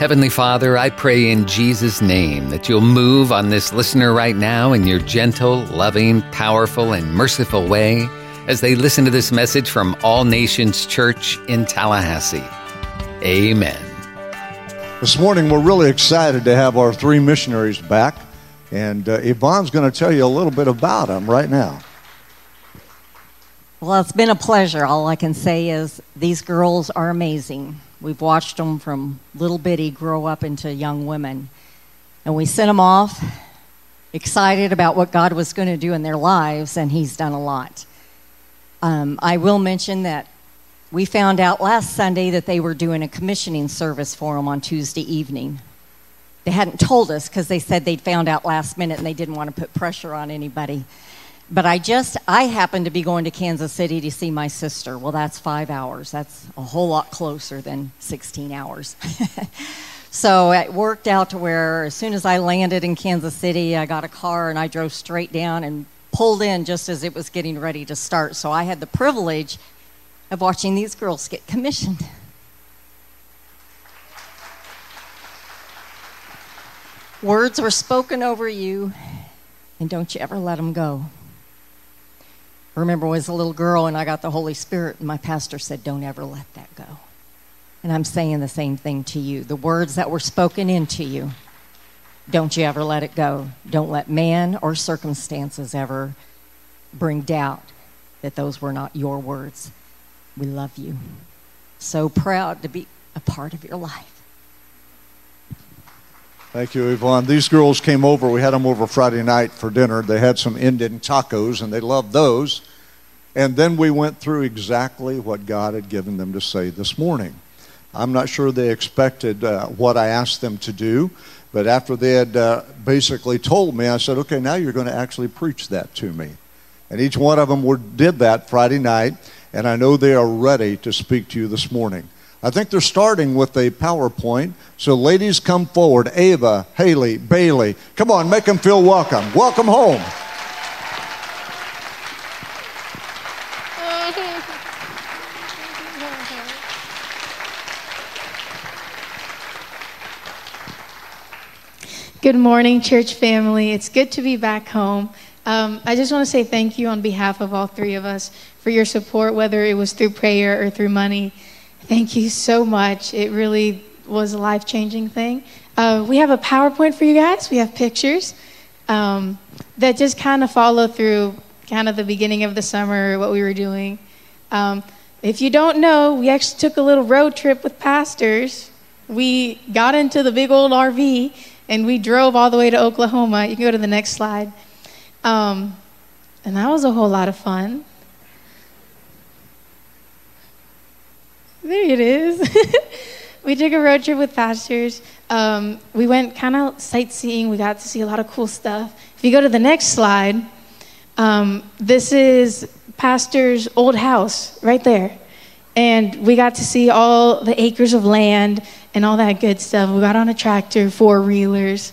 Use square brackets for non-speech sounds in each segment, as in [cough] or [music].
Heavenly Father, I pray in Jesus' name that you'll move on this listener right now in your gentle, loving, powerful, and merciful way as they listen to this message from All Nations Church in Tallahassee. Amen. This morning, we're really excited to have our three missionaries back, and uh, Yvonne's going to tell you a little bit about them right now. Well, it's been a pleasure. All I can say is these girls are amazing. We've watched them from little bitty grow up into young women. And we sent them off excited about what God was going to do in their lives, and He's done a lot. Um, I will mention that we found out last Sunday that they were doing a commissioning service for them on Tuesday evening. They hadn't told us because they said they'd found out last minute and they didn't want to put pressure on anybody. But I just, I happened to be going to Kansas City to see my sister. Well, that's five hours. That's a whole lot closer than 16 hours. [laughs] so it worked out to where as soon as I landed in Kansas City, I got a car and I drove straight down and pulled in just as it was getting ready to start. So I had the privilege of watching these girls get commissioned. [laughs] Words were spoken over you, and don't you ever let them go. I remember when I was a little girl and I got the Holy Spirit, and my pastor said, Don't ever let that go. And I'm saying the same thing to you. The words that were spoken into you, don't you ever let it go. Don't let man or circumstances ever bring doubt that those were not your words. We love you. So proud to be a part of your life. Thank you, Yvonne. These girls came over. We had them over Friday night for dinner. They had some Indian tacos, and they loved those. And then we went through exactly what God had given them to say this morning. I'm not sure they expected uh, what I asked them to do, but after they had uh, basically told me, I said, okay, now you're going to actually preach that to me. And each one of them were, did that Friday night, and I know they are ready to speak to you this morning. I think they're starting with a PowerPoint. So, ladies, come forward. Eva, Haylee, Bailey. Come on, make them feel welcome. Welcome home. Good morning, church family. It's good to be back home. Um, I just want to say thank you on behalf of all three of us for your support, whether it was through prayer or through money. Thank you so much. It really was a life changing thing. Uh, we have a PowerPoint for you guys, we have pictures um, that just kind of follow through kind of the beginning of the summer, what we were doing. Um, if you don't know, we actually took a little road trip with pastors. We got into the big old RV and we drove all the way to Oklahoma. You can go to the next slide. Um, and that was a whole lot of fun. There it is. [laughs] we took a road trip with pastors. Um, we went kind of sightseeing. We got to see a lot of cool stuff. If you go to the next slide, um, this is pastor's old house right there. And we got to see all the acres of land and all that good stuff. We got on a tractor, four reelers,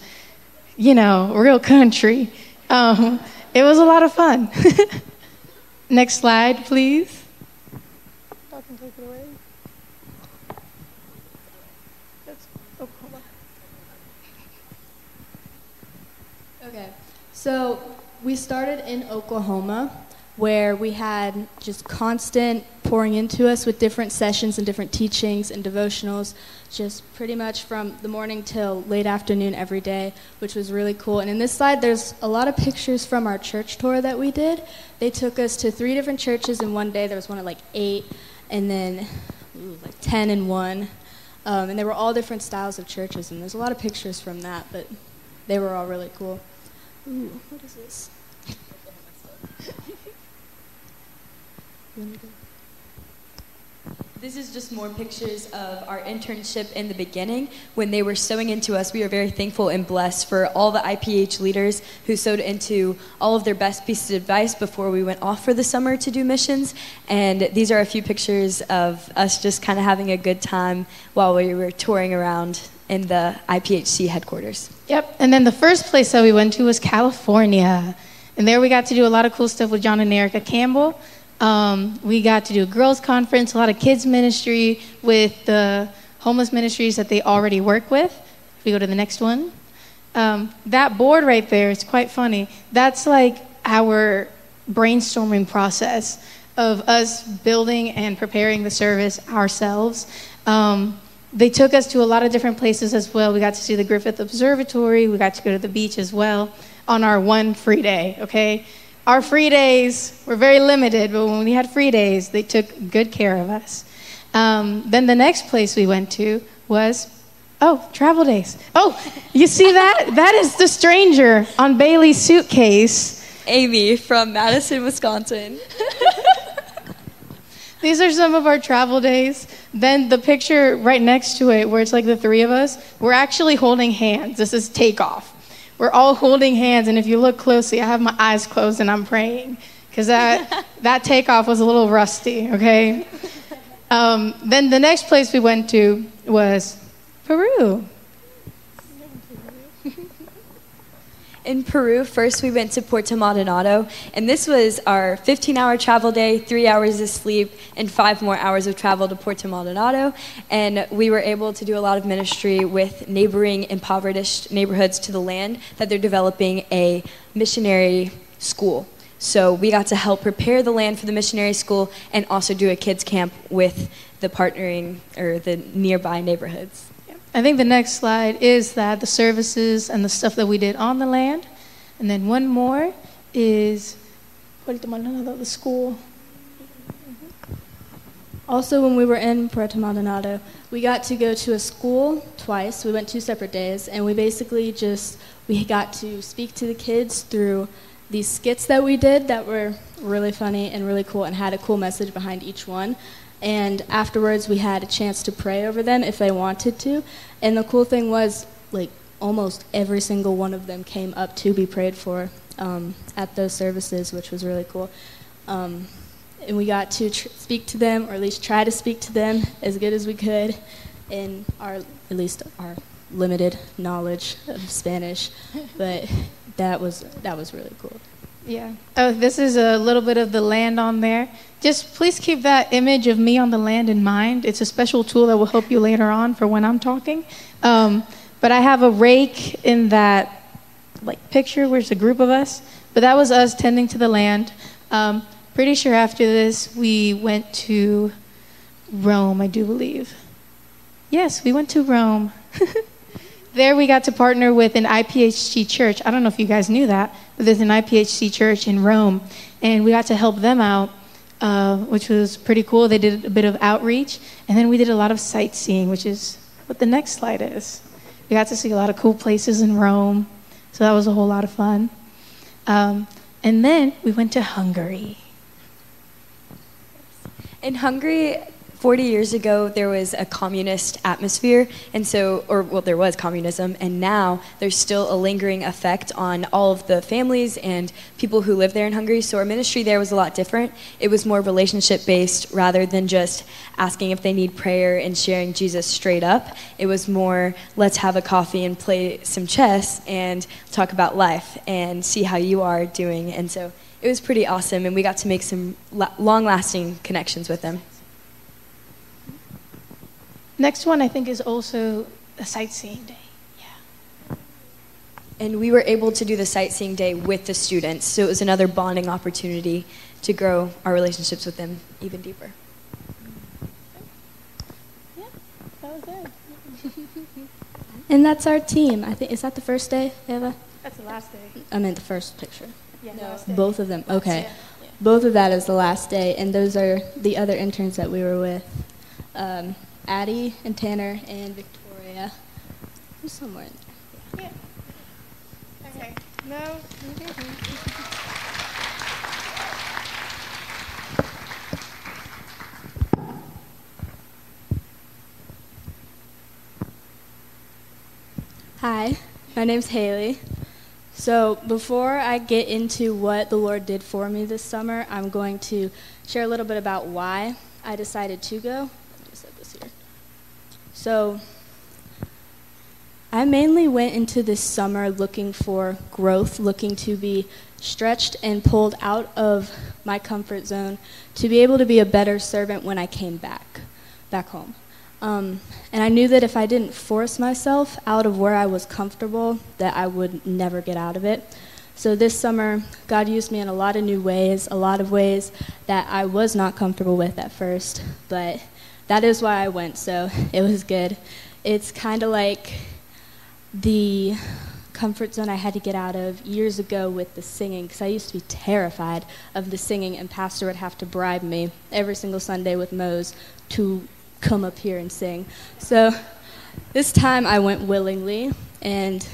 you know, real country. Um, it was a lot of fun. [laughs] Next slide, please. Okay, so we started in Oklahoma where we had just constant pouring into us with different sessions and different teachings and devotionals, just pretty much from the morning till late afternoon every day, which was really cool. And in this slide, there's a lot of pictures from our church tour that we did. They took us to three different churches in one day. There was one at like eight, and then ooh, like 10 and one. Um, and they were all different styles of churches, and there's a lot of pictures from that, but they were all really cool. Ooh, what is this? [laughs] This is just more pictures of our internship in the beginning. When they were sowing into us, we were very thankful and blessed for all the IPH leaders who sowed into all of their best pieces of advice before we went off for the summer to do missions. And these are a few pictures of us just kind of having a good time while we were touring around in the IPHC headquarters. Yep, and then the first place that we went to was California. And there we got to do a lot of cool stuff with John and Erica Campbell. Um, we got to do a girls' conference, a lot of kids' ministry with the homeless ministries that they already work with. If we go to the next one, um, that board right there is quite funny. That's like our brainstorming process of us building and preparing the service ourselves. Um, they took us to a lot of different places as well. We got to see the Griffith Observatory. We got to go to the beach as well on our one free day, okay? Our free days were very limited, but when we had free days, they took good care of us. Um, then the next place we went to was, oh, travel days. Oh, you see that? [laughs] that is the stranger on Bailey's suitcase. Amy from Madison, Wisconsin. [laughs] These are some of our travel days. Then the picture right next to it, where it's like the three of us, we're actually holding hands. This is takeoff. We're all holding hands, and if you look closely, I have my eyes closed and I'm praying because that, [laughs] that takeoff was a little rusty, okay? Um, then the next place we went to was Peru. In Peru, first we went to Puerto Maldonado, and this was our 15 hour travel day, three hours of sleep, and five more hours of travel to Puerto Maldonado. And we were able to do a lot of ministry with neighboring impoverished neighborhoods to the land that they're developing a missionary school. So we got to help prepare the land for the missionary school and also do a kids camp with the partnering or the nearby neighborhoods. I think the next slide is that the services and the stuff that we did on the land. And then one more is Puerto Maldonado, the school. Also, when we were in Puerto Maldonado, we got to go to a school twice. We went two separate days, and we basically just we got to speak to the kids through these skits that we did that were really funny and really cool and had a cool message behind each one. And afterwards, we had a chance to pray over them if they wanted to. And the cool thing was, like, almost every single one of them came up to be prayed for um, at those services, which was really cool. Um, and we got to tr- speak to them, or at least try to speak to them as good as we could in our, at least our limited knowledge of Spanish. [laughs] But that was that was really cool. Yeah. Oh, this is a little bit of the land on there. Just please keep that image of me on the land in mind. It's a special tool that will help you later on for when I'm talking. Um, but I have a rake in that like picture where it's a group of us. But that was us tending to the land. Um, pretty sure after this we went to Rome, I do believe. Yes, we went to Rome. [laughs] there we got to partner with an IPHC church. I don't know if you guys knew that, but there's an IPHC church in Rome, and we got to help them out, uh, which was pretty cool. They did a bit of outreach, and then we did a lot of sightseeing, which is what the next slide is. We got to see a lot of cool places in Rome, so that was a whole lot of fun. Um, and then we went to Hungary. In Hungary, 40 years ago, there was a communist atmosphere, and so, or well, there was communism, and now there's still a lingering effect on all of the families and people who live there in Hungary. So our ministry there was a lot different. It was more relationship based rather than just asking if they need prayer and sharing Jesus straight up. It was more, let's have a coffee and play some chess and talk about life and see how you are doing. And so it was pretty awesome, and we got to make some long lasting connections with them. Next one, I think, is also a sightseeing day. Yeah. And we were able to do the sightseeing day with the students, so it was another bonding opportunity to grow our relationships with them even deeper. Yeah, that was it. [laughs] and that's our team. I think is that the first day, Eva? That's the last day. I meant the first picture. Yeah, no, both of them. Okay. Yeah. Both of that is the last day, and those are the other interns that we were with. Um, Addie and Tanner and Victoria. Who's somewhere in there? Yeah. Okay. No. Hi, my name's Haylee. So, before I get into what the Lord did for me this summer, I'm going to share a little bit about why I decided to go so I mainly went into this summer looking for growth, looking to be stretched and pulled out of my comfort zone to be able to be a better servant when I came back, back home. Um, and I knew that if I didn't force myself out of where I was comfortable, that I would never get out of it. So this summer, God used me in a lot of new ways, a lot of ways that I was not comfortable with at first, but that is why I went, so [laughs] it was good. It's kind of like the comfort zone I had to get out of years ago with the singing, because I used to be terrified of the singing, and Pastor would have to bribe me every single Sunday with Mose to come up here and sing. So this time I went willingly, and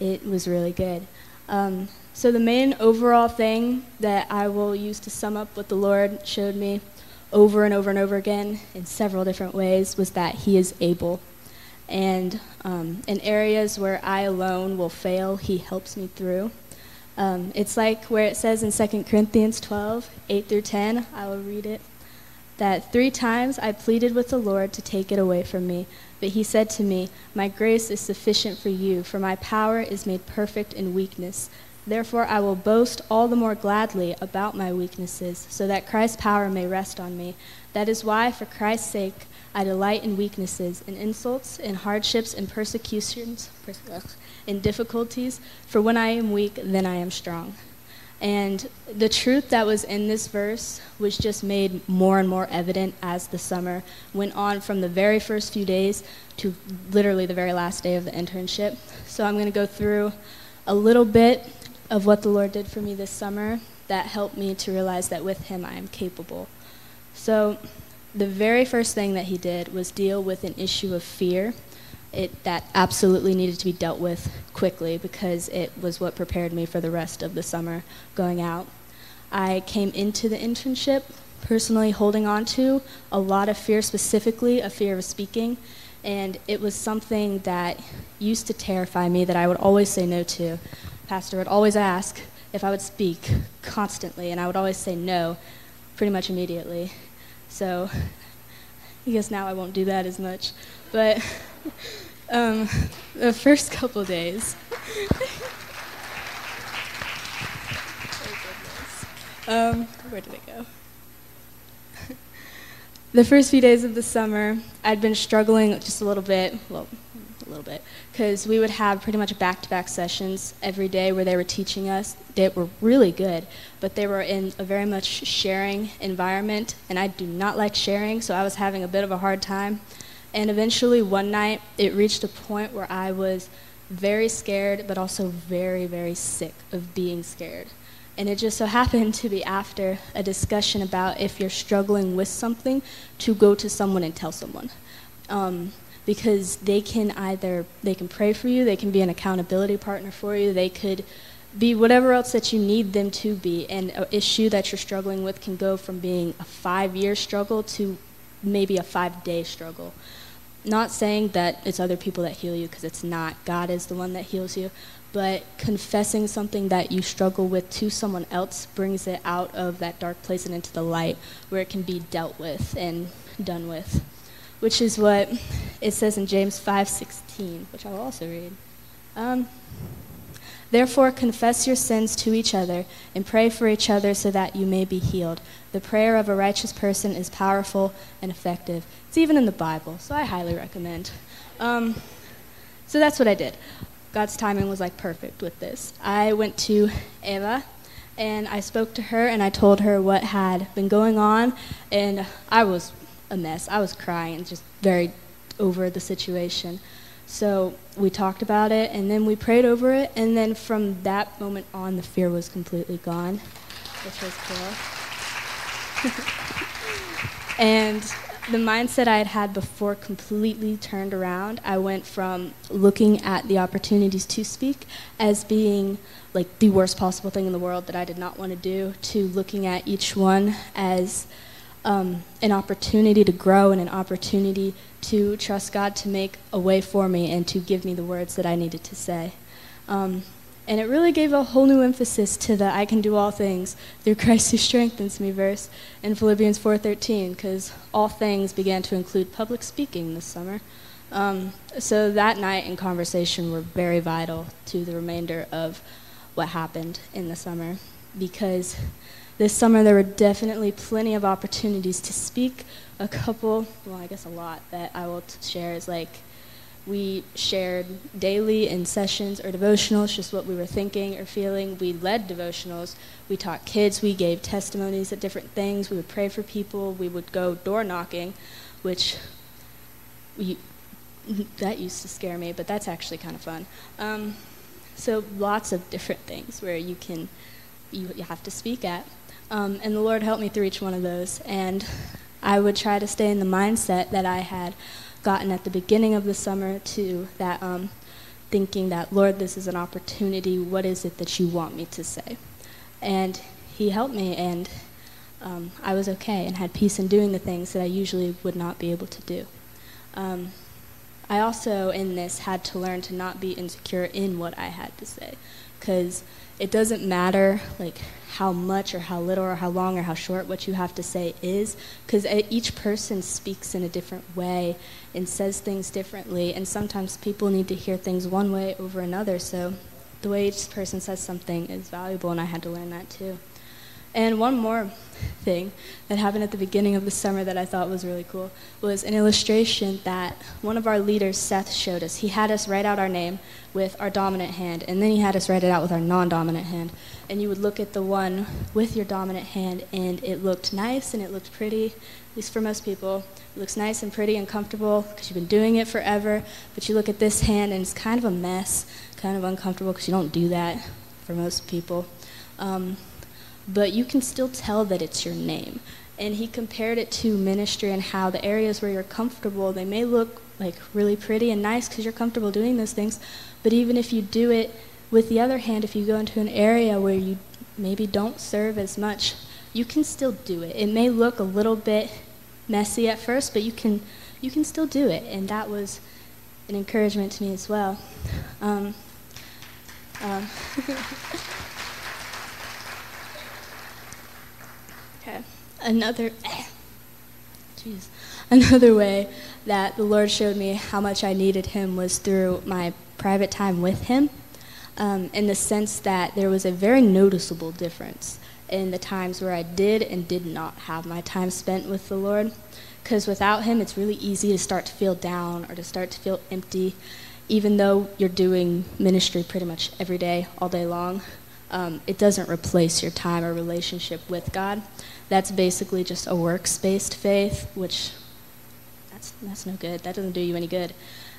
it was really good. Um, so the main overall thing that I will use to sum up what the Lord showed me over and over and over again in several different ways was that He is able. And um, in areas where I alone will fail, He helps me through. Um, it's like where it says in 2 Corinthians 12, 8 through 10, I will read it, that three times I pleaded with the Lord to take it away from me. But he said to me, My grace is sufficient for you, for my power is made perfect in weakness. Therefore, I will boast all the more gladly about my weaknesses, so that Christ's power may rest on me. That is why, for Christ's sake, I delight in weaknesses, in insults, in hardships, in persecutions, in difficulties. For when I am weak, then I am strong. And the truth that was in this verse was just made more and more evident as the summer went on from the very first few days to literally the very last day of the internship. So I'm going to go through a little bit of what the Lord did for me this summer that helped me to realize that with Him I am capable. So, the very first thing that He did was deal with an issue of fear. It, that absolutely needed to be dealt with quickly because it was what prepared me for the rest of the summer going out. I came into the internship personally holding on to a lot of fear, specifically a fear of speaking, and it was something that used to terrify me that I would always say no to pastor would always ask if I would speak constantly, and I would always say no pretty much immediately. So I guess now I won't do that as much. But [laughs] um, the first couple days. [laughs] um, where did it go? [laughs] the first few days of the summer, I'd been struggling just a little bit. Well, little bit because we would have pretty much back-to-back sessions every day where they were teaching us. They were really good, but they were in a very much sharing environment, and I do not like sharing, so I was having a bit of a hard time. And eventually, one night, it reached a point where I was very scared, but also very, very sick of being scared. And it just so happened to be after a discussion about if you're struggling with something, to go to someone and tell someone. Um, because they can either they can pray for you, they can be an accountability partner for you, they could be whatever else that you need them to be. And an issue that you're struggling with can go from being a five year struggle to maybe a five day struggle. Not saying that it's other people that heal you, because it's not. God is the one that heals you. But confessing something that you struggle with to someone else brings it out of that dark place and into the light where it can be dealt with and done with which is what it says in James 5:16, which I will also read. Um, Therefore, confess your sins to each other and pray for each other so that you may be healed. The prayer of a righteous person is powerful and effective. It's even in the Bible, so I highly recommend. Um, so that's what I did. God's timing was like perfect with this. I went to Eva and I spoke to her and I told her what had been going on, and I was a mess. I was crying, just very over the situation. So we talked about it, and then we prayed over it, and then from that moment on, the fear was completely gone, which was cool. [laughs] and the mindset I had had before completely turned around. I went from looking at the opportunities to speak as being like the worst possible thing in the world that I did not want to do to looking at each one as um, an opportunity to grow and an opportunity to trust God to make a way for me and to give me the words that I needed to say. Um, and it really gave a whole new emphasis to the I can do all things through [laughs] Christ who strengthens me verse in Philippians 4:13 because all things began to include public speaking this summer. Um, so that night and conversation were very vital to the remainder of what happened in the summer because this summer, there were definitely plenty of opportunities to speak a couple, well, I guess a lot that I will share is like we shared daily in sessions or devotionals, just what we were thinking or feeling. We led devotionals. We taught kids. We gave testimonies at different things. We would pray for people. We would go door knocking, which we, [laughs] that used to scare me, but that's actually kind of fun. Um, so lots of different things where you can, you, you have to speak at. Um, and the Lord helped me through each one of those. And I would try to stay in the mindset that I had gotten at the beginning of the summer to that um, thinking that, Lord, this is an opportunity. What is it that you want me to say? And He helped me, and um, I was okay and had peace in doing the things that I usually would not be able to do. Um, I also, in this, had to learn to not be insecure in what I had to say, because it doesn't matter like how much or how little or how long or how short what you have to say is, because each person speaks in a different way and says things differently, and sometimes people need to hear things one way over another. So the way each person says something is valuable, and I had to learn that too. And one more thing that happened at the beginning of the summer that I thought was really cool was an illustration that one of our leaders, Seth, showed us. He had us write out our name with our dominant hand, and then he had us write it out with our non dominant hand. And you would look at the one with your dominant hand, and it looked nice and it looked pretty, at least for most people. It looks nice and pretty and comfortable because you've been doing it forever. But you look at this hand, and it's kind of a mess, kind of uncomfortable because you don't do that for most people. Um, but you can still tell that it's your name. And he compared it to ministry and how the areas where you're comfortable, they may look like really pretty and nice because you're comfortable doing those things, but even if you do it with the other hand, if you go into an area where you maybe don't serve as much, you can still do it. It may look a little bit messy at first, but you can you can still do it, and that was an encouragement to me as well. Um, um [laughs] Okay. Another, [coughs] jeez, another way that the Lord showed me how much I needed Him was through my private time with Him, um, in the sense that there was a very noticeable difference in the times where I did and did not have my time spent with the Lord. Because without Him, it's really easy to start to feel down or to start to feel empty, even though you're doing ministry pretty much every day, all day long. Um, it doesn't replace your time or relationship with God that's basically just a works based faith, which that's, that's no good. That doesn't do you any good.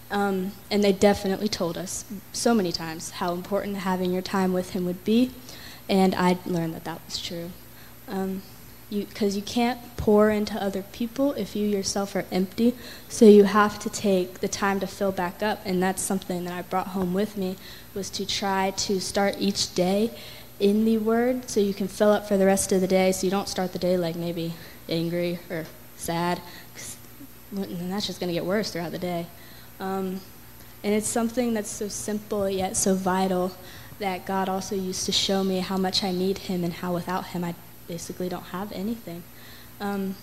Um, and they definitely told us so many times how important having your time with Him would be, and I learned that that was true. Um, because you, you can't pour into other people if you yourself are empty. So you have to take the time to fill back up, and that's something that I brought home with me was to try to start each day in the word so you can fill up for the rest of the day so you don't start the day like maybe angry or sad and that's just going to get worse throughout the day um, and it's something that's so simple yet so vital that god also used to show me how much i need him and how without him i basically don't have anything um,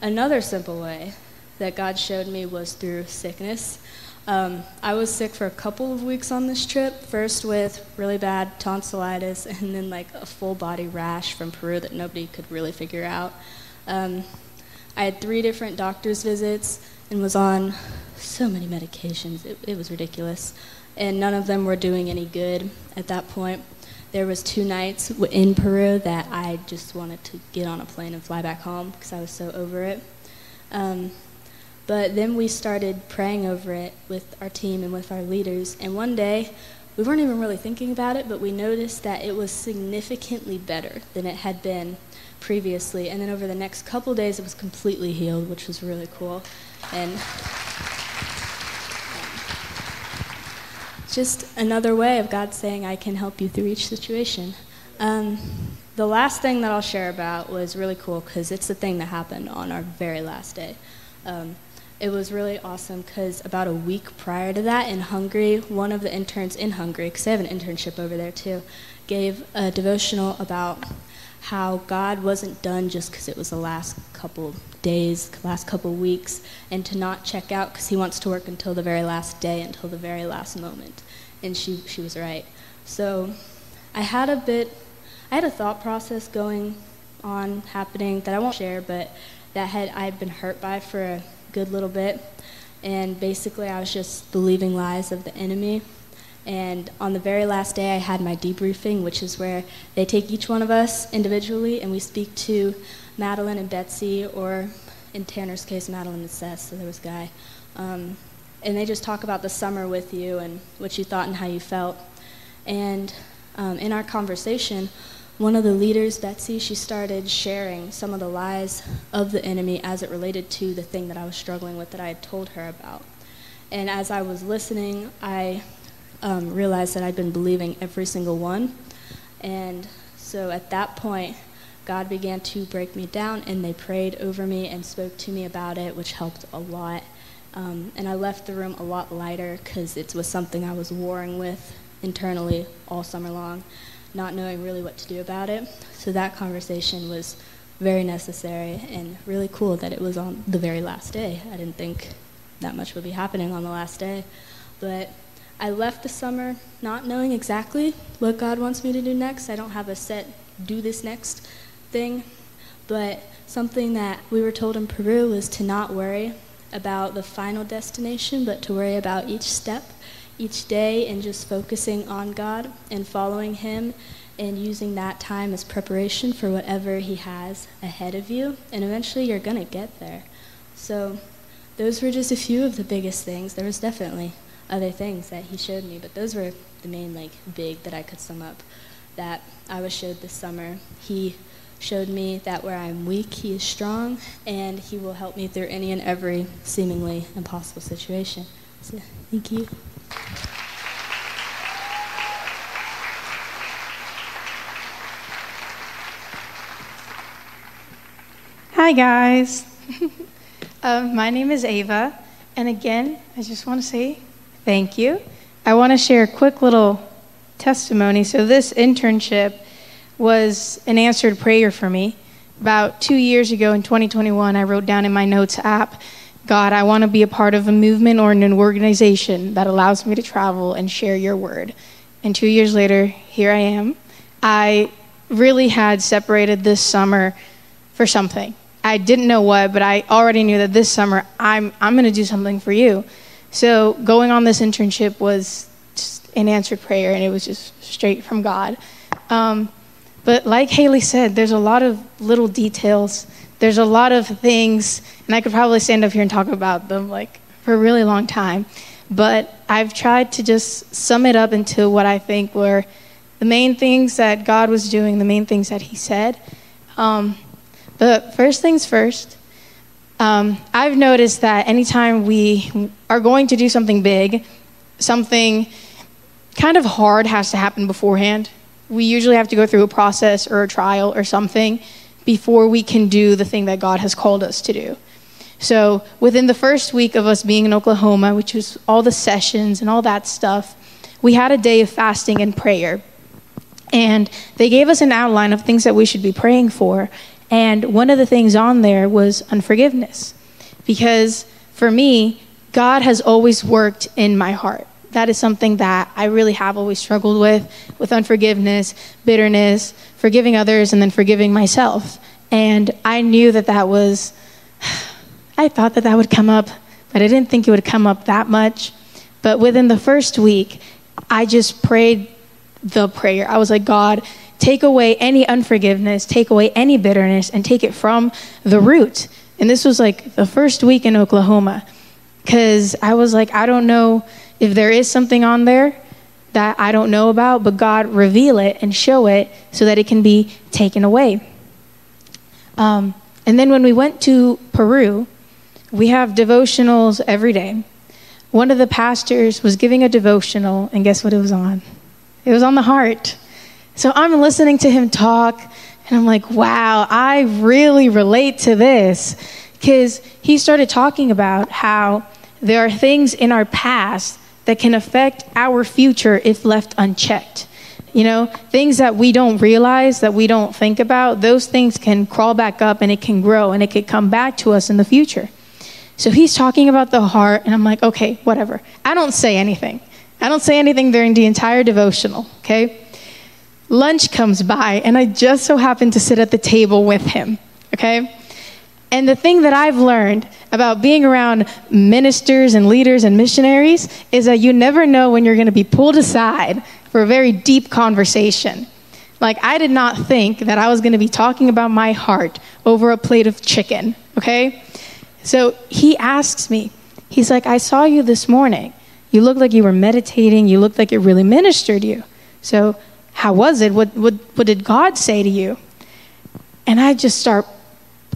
another simple way that god showed me was through sickness um, I was sick for a couple of weeks on this trip, first with really bad tonsillitis [laughs] and then like a full body rash from Peru that nobody could really figure out. Um, I had three different doctor's visits and was on so many medications. It, it was ridiculous. And none of them were doing any good at that point. There was two nights in Peru that I just wanted to get on a plane and fly back home because I was so over it. Um, but then we started praying over it with our team and with our leaders. And one day, we weren't even really thinking about it, but we noticed that it was significantly better than it had been previously. And then over the next couple days, it was completely healed, which was really cool. And just another way of God saying, I can help you through each situation. Um, the last thing that I'll share about was really cool because it's the thing that happened on our very last day. Um, it was really awesome because about a week prior to that in Hungary, one of the interns in Hungary, because they have an internship over there too, gave a devotional about how God wasn't done just because it was the last couple days, last couple weeks, and to not check out because He wants to work until the very last day, until the very last moment. And she, she was right. So I had a bit, I had a thought process going on happening that I won't share, but that had I had been hurt by for a good little bit. And basically, I was just believing lies of the enemy. And on the very last day, I had my debriefing, which is where they take each one of us individually and we speak to Madeline and Betsy, or in Tanner's case, Madeline and Seth, so there was guy. Um, and they just talk about the summer with you and what you thought and how you felt. And um, in our conversation, one of the leaders, Betsy, she started sharing some of the lies of the enemy as it related to the thing that I was struggling with that I had told her about. And as I was listening, I um, realized that I'd been believing every single one. And so at that point, God began to break me down, and they prayed over me and spoke to me about it, which helped a lot. Um, and I left the room a lot lighter because it was something I was warring with internally all summer long not knowing really what to do about it. So that conversation was very necessary and really cool that it was on the very last day. I didn't think that much would be happening on the last day. But I left the summer not knowing exactly what God wants me to do next. I don't have a set do this next thing. But something that we were told in Peru was to not worry about the final destination, but to worry about each step each day and just focusing on God and following Him and using that time as preparation for whatever He has ahead of you. And eventually you're going to get there. So, those were just a few of the biggest things. There was definitely other things that He showed me, but those were the main, like, big that I could sum up that I was showed this summer. He showed me that where I'm weak, He is strong, and He will help me through any and every seemingly impossible situation. So, thank you. Hi, guys. um, [laughs] my name is Eva, and again, I just want to say thank you. I want to share a quick little testimony. So, this internship was an answered prayer for me. About two years ago in 2021, I wrote down in my notes app God, I want to be a part of a movement or an organization that allows me to travel and share your word. And two years later, here I am. I really had separated this summer for something. I didn't know what, but I already knew that this summer I'm, I'm going to do something for you. So going on this internship was an answered prayer, and it was just straight from God. Um, but like Haylee said, there's a lot of little details there's a lot of things, and I could probably stand up here and talk about them like for a really long time. But I've tried to just sum it up into what I think were the main things that God was doing, the main things that He said. Um, but first things first, um, I've noticed that anytime we are going to do something big, something kind of hard has to happen beforehand. We usually have to go through a process or a trial or something before we can do the thing that God has called us to do. So, within the first week of us being in Oklahoma, which was all the sessions and all that stuff, we had a day of fasting and prayer. And they gave us an outline of things that we should be praying for. And one of the things on there was unforgiveness. Because for me, God has always worked in my heart. That is something that I really have always struggled with, with unforgiveness, bitterness, forgiving others and then forgiving myself. And I knew that that was, [sighs] I thought that that would come up, but I didn't think it would come up that much. But within the first week, I just prayed the prayer. I was like, God, take away any unforgiveness, take away any bitterness, and take it from the root. And this was like the first week in Oklahoma. Because I was like, I don't know if there is something on there, that I don't know about, but God reveal it and show it so that it can be taken away. Um, and then when we went to Peru, we have devotionals every day. One of the pastors was giving a devotional, and guess what it was on? It was on the heart. So I'm listening to him talk, and I'm like, wow, I really relate to this. Because he started talking about how there are things in our past that can affect our future if left unchecked. You know, things that we don't realize, that we don't think about, those things can crawl back up and it can grow and it could come back to us in the future. So he's talking about the heart, and I'm like, okay, whatever. I don't say anything. I don't say anything during the entire devotional, okay? Lunch comes by, and I just so happen to sit at the table with him, okay? And the thing that I've learned about being around ministers and leaders and missionaries is that you never know when you're going to be pulled aside for a very deep conversation. Like, I did not think that I was going to be talking about my heart over a plate of chicken, okay? So he asks me, he's like, I saw you this morning. You looked like you were meditating. You looked like it really ministered you. So, how was it? What, what, what did God say to you? And I just start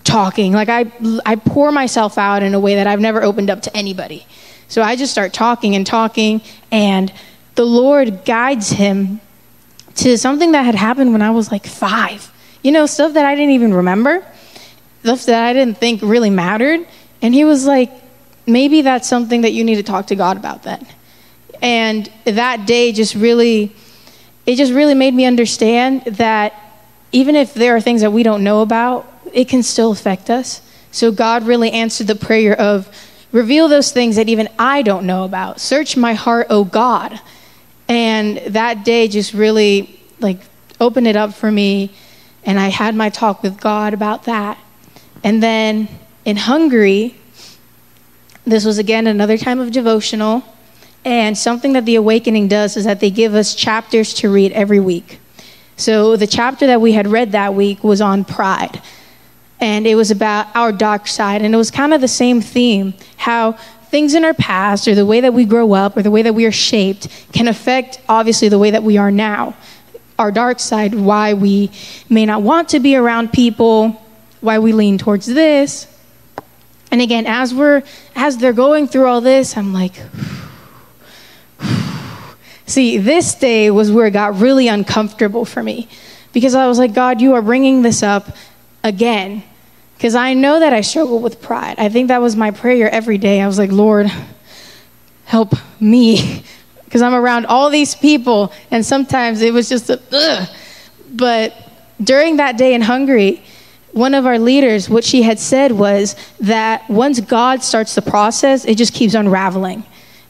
talking. Like I, I pour myself out in a way that I've never opened up to anybody. So I just start talking and talking, and the Lord guides him to something that had happened when I was like five. You know, stuff that I didn't even remember, stuff that I didn't think really mattered. And he was like, maybe that's something that you need to talk to God about then. And that day just really, it just really made me understand that even if there are things that we don't know about, it can still affect us. So God really answered the prayer of, reveal those things that even I don't know about. Search my heart, oh God. And that day just really like opened it up for me. And I had my talk with God about that. And then in Hungary, this was again another time of devotional. And something that the awakening does is that they give us chapters to read every week. So the chapter that we had read that week was on pride and it was about our dark side. And it was kind of the same theme how things in our past, or the way that we grow up, or the way that we are shaped, can affect obviously the way that we are now. Our dark side, why we may not want to be around people, why we lean towards this. And again, as we're as they're going through all this, I'm like, see, this day was where it got really uncomfortable for me because I was like, God, you are bringing this up again because I know that I struggle with pride. I think that was my prayer every day. I was like, Lord, help me. [laughs] Because I'm around all these people, and sometimes it was just a, ugh. But during that day in Hungary, one of our leaders, what she had said was that once God starts the process, it just keeps unraveling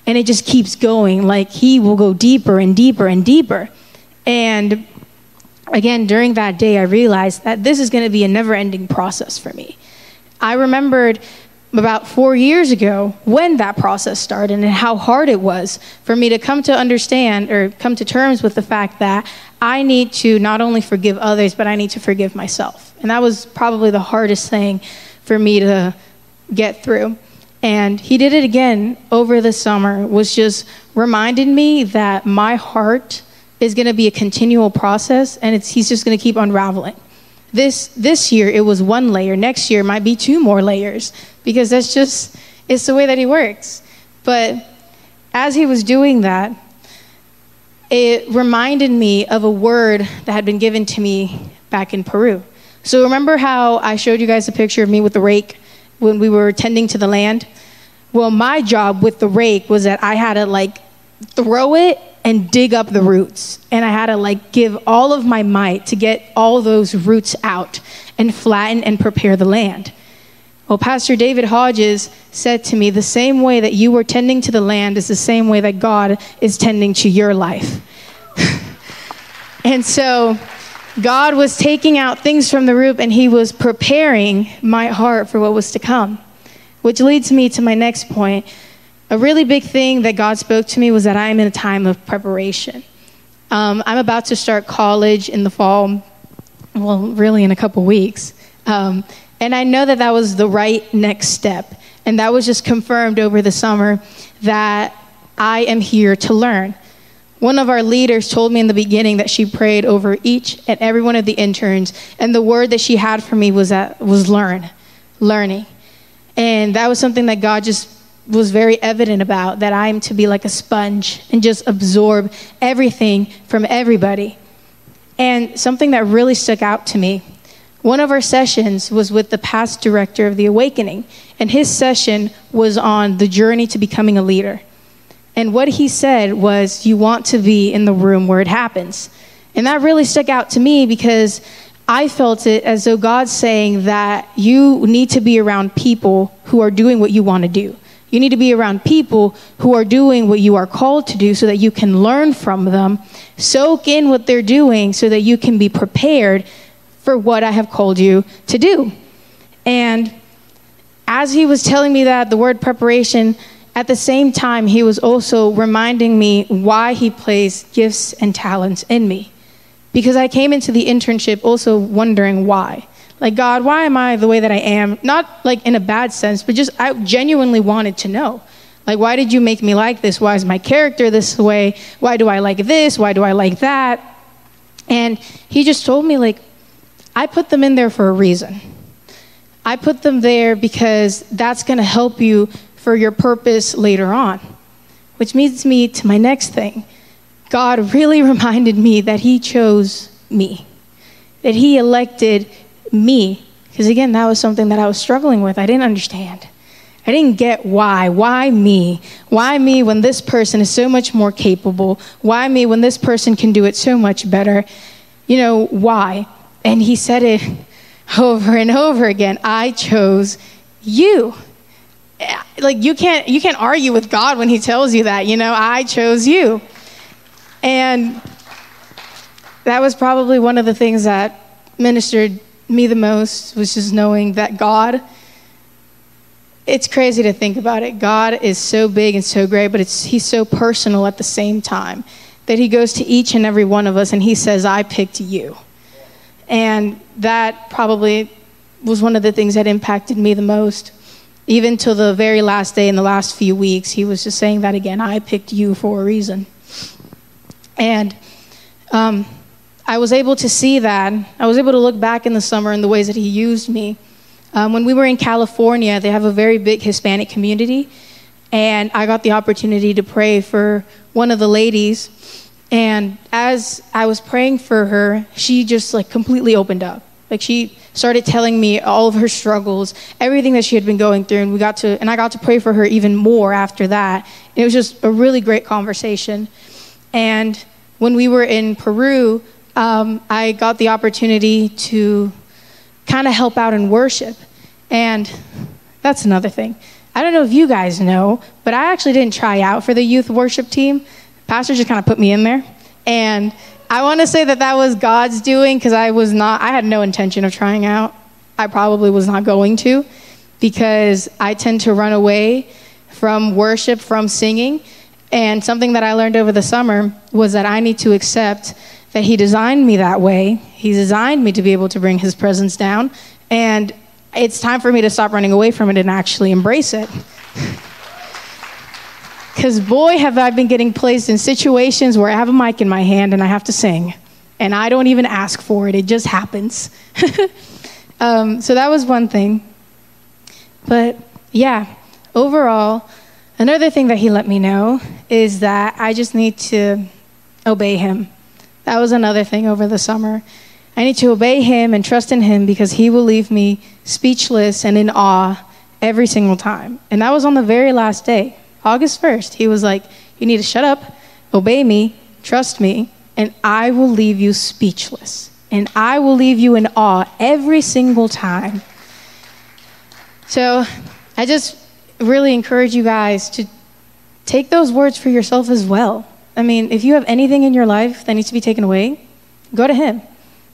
and it just keeps going. Like He will go deeper and deeper and deeper. And again, during that day, I realized that this is going to be a never ending process for me. I remembered about four years ago when that process started and how hard it was for me to come to understand or come to terms with the fact that I need to not only forgive others, but I need to forgive myself. And that was probably the hardest thing for me to get through. And he did it again over the summer, was just reminded me that my heart is going to be a continual process, and it's, he's just going to keep unraveling. This, this year, it was one layer. Next year, might be two more layers because that's just, it's the way that he works. But as he was doing that, it reminded me of a word that had been given to me back in Peru. So remember how I showed you guys a picture of me with the rake when we were tending to the land? Well, my job with the rake was that I had to like throw it and dig up the roots. And I had to like give all of my might to get all those roots out and flatten and prepare the land. Well, Pastor David Hodges said to me, the same way that you were tending to the land is the same way that God is tending to your life. [laughs] and so God was taking out things from the root and he was preparing my heart for what was to come. Which leads me to my next point a really big thing that God spoke to me was that I am in a time of preparation. Um, I'm about to start college in the fall, well, really in a couple weeks. Um, and I know that that was the right next step. And that was just confirmed over the summer that I am here to learn. One of our leaders told me in the beginning that she prayed over each and every one of the interns, and the word that she had for me was that was learn, learning. And that was something that God just was very evident about that I'm to be like a sponge and just absorb everything from everybody. And something that really stuck out to me one of our sessions was with the past director of the Awakening, and his session was on the journey to becoming a leader. And what he said was, You want to be in the room where it happens. And that really stuck out to me because I felt it as though God's saying that you need to be around people who are doing what you want to do. You need to be around people who are doing what you are called to do so that you can learn from them, soak in what they're doing so that you can be prepared for what I have called you to do. And as he was telling me that, the word preparation, at the same time, he was also reminding me why he placed gifts and talents in me. Because I came into the internship also wondering why. Like, God, why am I the way that I am? Not like in a bad sense, but just I genuinely wanted to know. Like, why did you make me like this? Why is my character this way? Why do I like this? Why do I like that? And he just told me, like, I put them in there for a reason. I put them there because that's going to help you for your purpose later on. Which leads me to my next thing. God really [laughs] reminded me that He chose me, that He elected me. Because again, that was something that I was struggling with. I didn't understand. I didn't get why. Why me? Why me when this person is so much more capable? Why me when this person can do it so much better? You know, why? And he said it [laughs] over and over again. I chose you. Eh, like you can't you can't argue with God when he tells you that, you know, I chose you. And that was probably one of the things that ministered me the most was just knowing that God it's crazy to think about it. God is so big and so great, but it's, he's so personal at the same time that he goes to each and every one of us and he says, I picked you. And that probably was one of the things that impacted me the most. Even till the very last day in the last few weeks, he was just saying that again I picked you for a reason. And um, I was able to see that. I was able to look back in the summer in the ways that he used me um, when we were in California, they have a very big Hispanic community, and I got the opportunity to pray for one of the ladies. And as I was praying for her, she just like completely opened up. Like she started telling me all of her struggles, everything that she had been going through, and we got to and I got to pray for her even more after that. it was just a really great conversation. And when we were in Peru, um, I got the opportunity to kind of help out in worship. And that's another thing. I don't know if you guys know, but I actually didn't try out for the youth worship team. Pastor just kind of put me in there. And I want to say that that was God's doing because I was not, I had no intention of trying out. I probably was not going to because I tend to run away from worship, from singing. And something that I learned over the summer was that I need to accept that He designed me that way. He designed me to be able to bring His presence down. And it's time for me to stop running away from it and actually embrace it. [laughs] Because, boy, have I been getting placed in situations where I have a mic in my hand and I have to sing. And I don't even ask for it, it just happens. [laughs] um, so that was one thing. But yeah, overall, another thing that he let me know is that I just need to obey him. That was another thing over the summer. I need to obey him and trust in him because he will leave me speechless and in awe every single time. And that was on the very last day, August 1st. He was like, You need to shut up, obey me, trust me, and I will leave you speechless. And I will leave you in awe every single time. So I just really encourage you guys to take those words for yourself as well. I mean, if you have anything in your life that needs to be taken away, go to Him.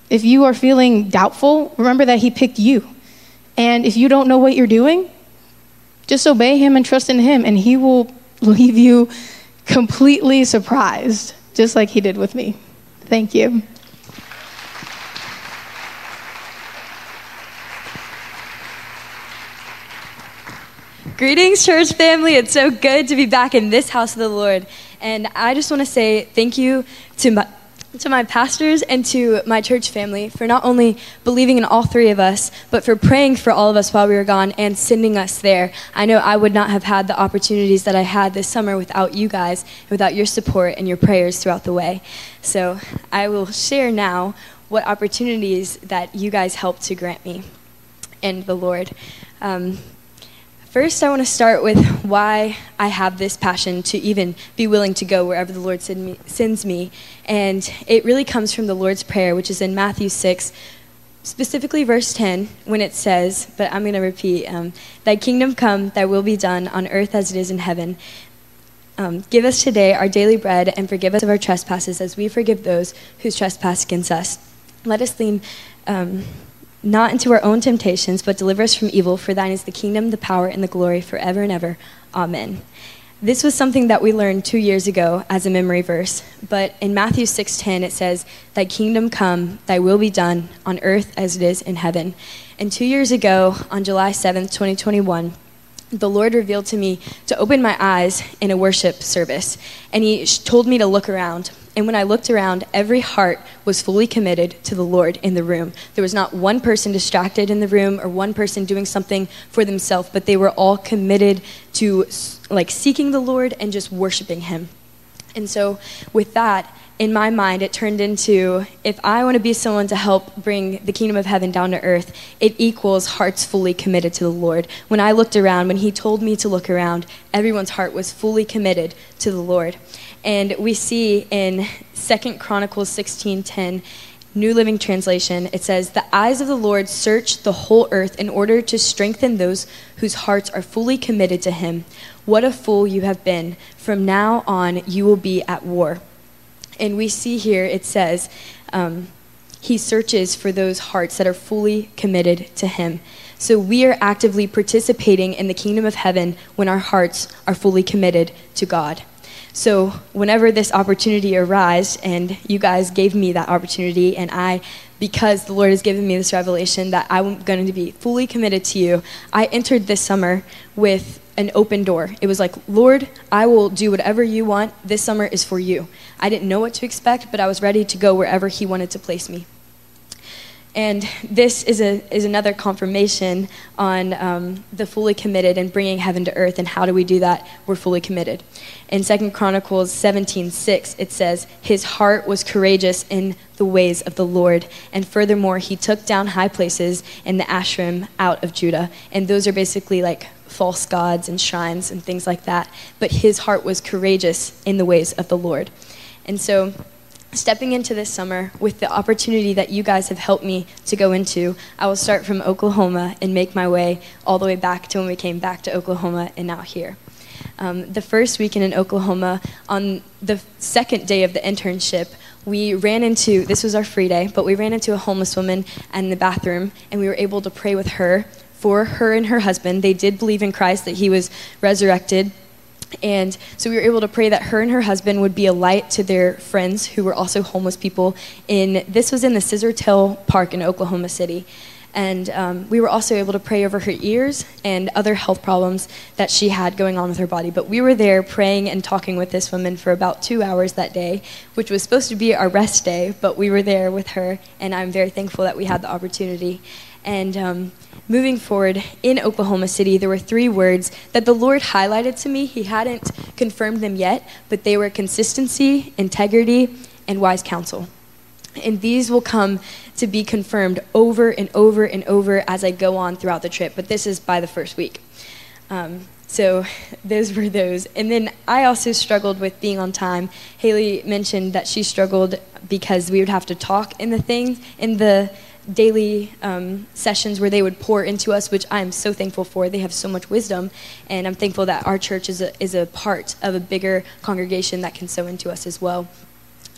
If you are feeling doubtful, remember that He picked you. And if you don't know what you're doing, just obey Him and trust in Him, and He will leave you completely surprised, just like He did with me. Thank you. Greetings, church family. It's so good to be back in this house of the Lord. And I just want to say thank you to my, to my pastors and to my church family for not only believing in all three of us, but for praying for all of us while we were gone and sending us there. I know I would not have had the opportunities that I had this summer without you guys, without your support and your prayers throughout the way. So I will share now what opportunities that you guys helped to grant me and the Lord. Um, First, I want to start with why I have this passion to even be willing to go wherever the Lord send me, sends me. And it really comes from the Lord's Prayer, which is in Matthew 6, specifically verse 10, when it says, but I'm going to repeat, um, Thy kingdom come, thy will be done on earth as it is in heaven. Um, give us today our daily bread and forgive us of our trespasses as we forgive those who trespass against us. Let us lean. Um, not into our own temptations, but deliver us from evil. For thine is the kingdom, the power, and the glory forever and ever. Amen. This was something that we learned two years ago as a memory verse, but in Matthew 6:10 it says, "Thy kingdom come, thy will be done on earth as it is in heaven." And two years ago, on July 7th, 2021, the Lord revealed to me to open my eyes in a worship service, and He told me to look around. And when I looked around, every heart was fully committed to the Lord in the room. There was not one person distracted in the room or one person doing something for themselves, but they were all committed to like seeking the Lord and just worshiping Him. And so, with that, in my mind, it turned into if I want to be someone to help bring the kingdom of heaven down to earth, it equals hearts fully committed to the Lord. When I looked around, when He told me to look around, everyone's heart was fully committed to the Lord. And we see in Second Chronicles 16:10, New Living Translation, it says, "The eyes of the Lord search the whole earth in order to strengthen those whose hearts are fully committed to him. What a fool you have been. From now on you will be at war." And we see here it says, um, he searches for those hearts that are fully committed to him. So we are actively participating in the kingdom of heaven when our hearts are fully committed to God. So, whenever this opportunity arises, and you guys gave me that opportunity, and I, because the Lord has given me this revelation that I'm going to be fully committed to you, I entered this summer with an open door. It was like, Lord, I will do whatever you want. This summer is for you. I didn't know what to expect, but I was ready to go wherever He wanted to place me. And this is, a, is another confirmation on um, the fully committed and bringing heaven to earth. And how do we do that? We're fully committed. In 2 Chronicles 17 6, it says, His heart was courageous in the ways of the Lord. And furthermore, he took down high places in the Asherim out of Judah. And those are basically like false gods and shrines and things like that. But his heart was courageous in the ways of the Lord. And so, stepping into this summer with the opportunity that you guys have helped me to go into, I will start from Oklahoma and make my way all the way back to when we came back to Oklahoma and now here. Um, the first weekend in Oklahoma, on the second day of the internship, we ran into this was our free day, but we ran into a homeless woman in the bathroom, and we were able to pray with her for her and her husband. They did believe in Christ that he was resurrected and so we were able to pray that her and her husband would be a light to their friends who were also homeless people. In this was in the Scissortail Park in Oklahoma City. And um, we were also able to pray over her ears and other health problems that she had going on with her body. But we were there praying and talking with this woman for about two hours that day, which was supposed to be our rest day, but we were there with her, and I'm very thankful that we had the opportunity. And um, moving forward in Oklahoma City, there were three words that the Lord highlighted to me. He hadn't confirmed them yet, but they were consistency, integrity, and wise counsel. And these will come to be confirmed over and over and over as I go on throughout the trip, but this is by the first week. Um, so [laughs] those were those. And then I also struggled with being on time. Haylee mentioned that she struggled because we would have to talk in the things in the daily um, sessions where they would pour into us, which I am so thankful for. They have so much wisdom, and I'm thankful that our church is a, is a part of a bigger congregation that can sow into us as well.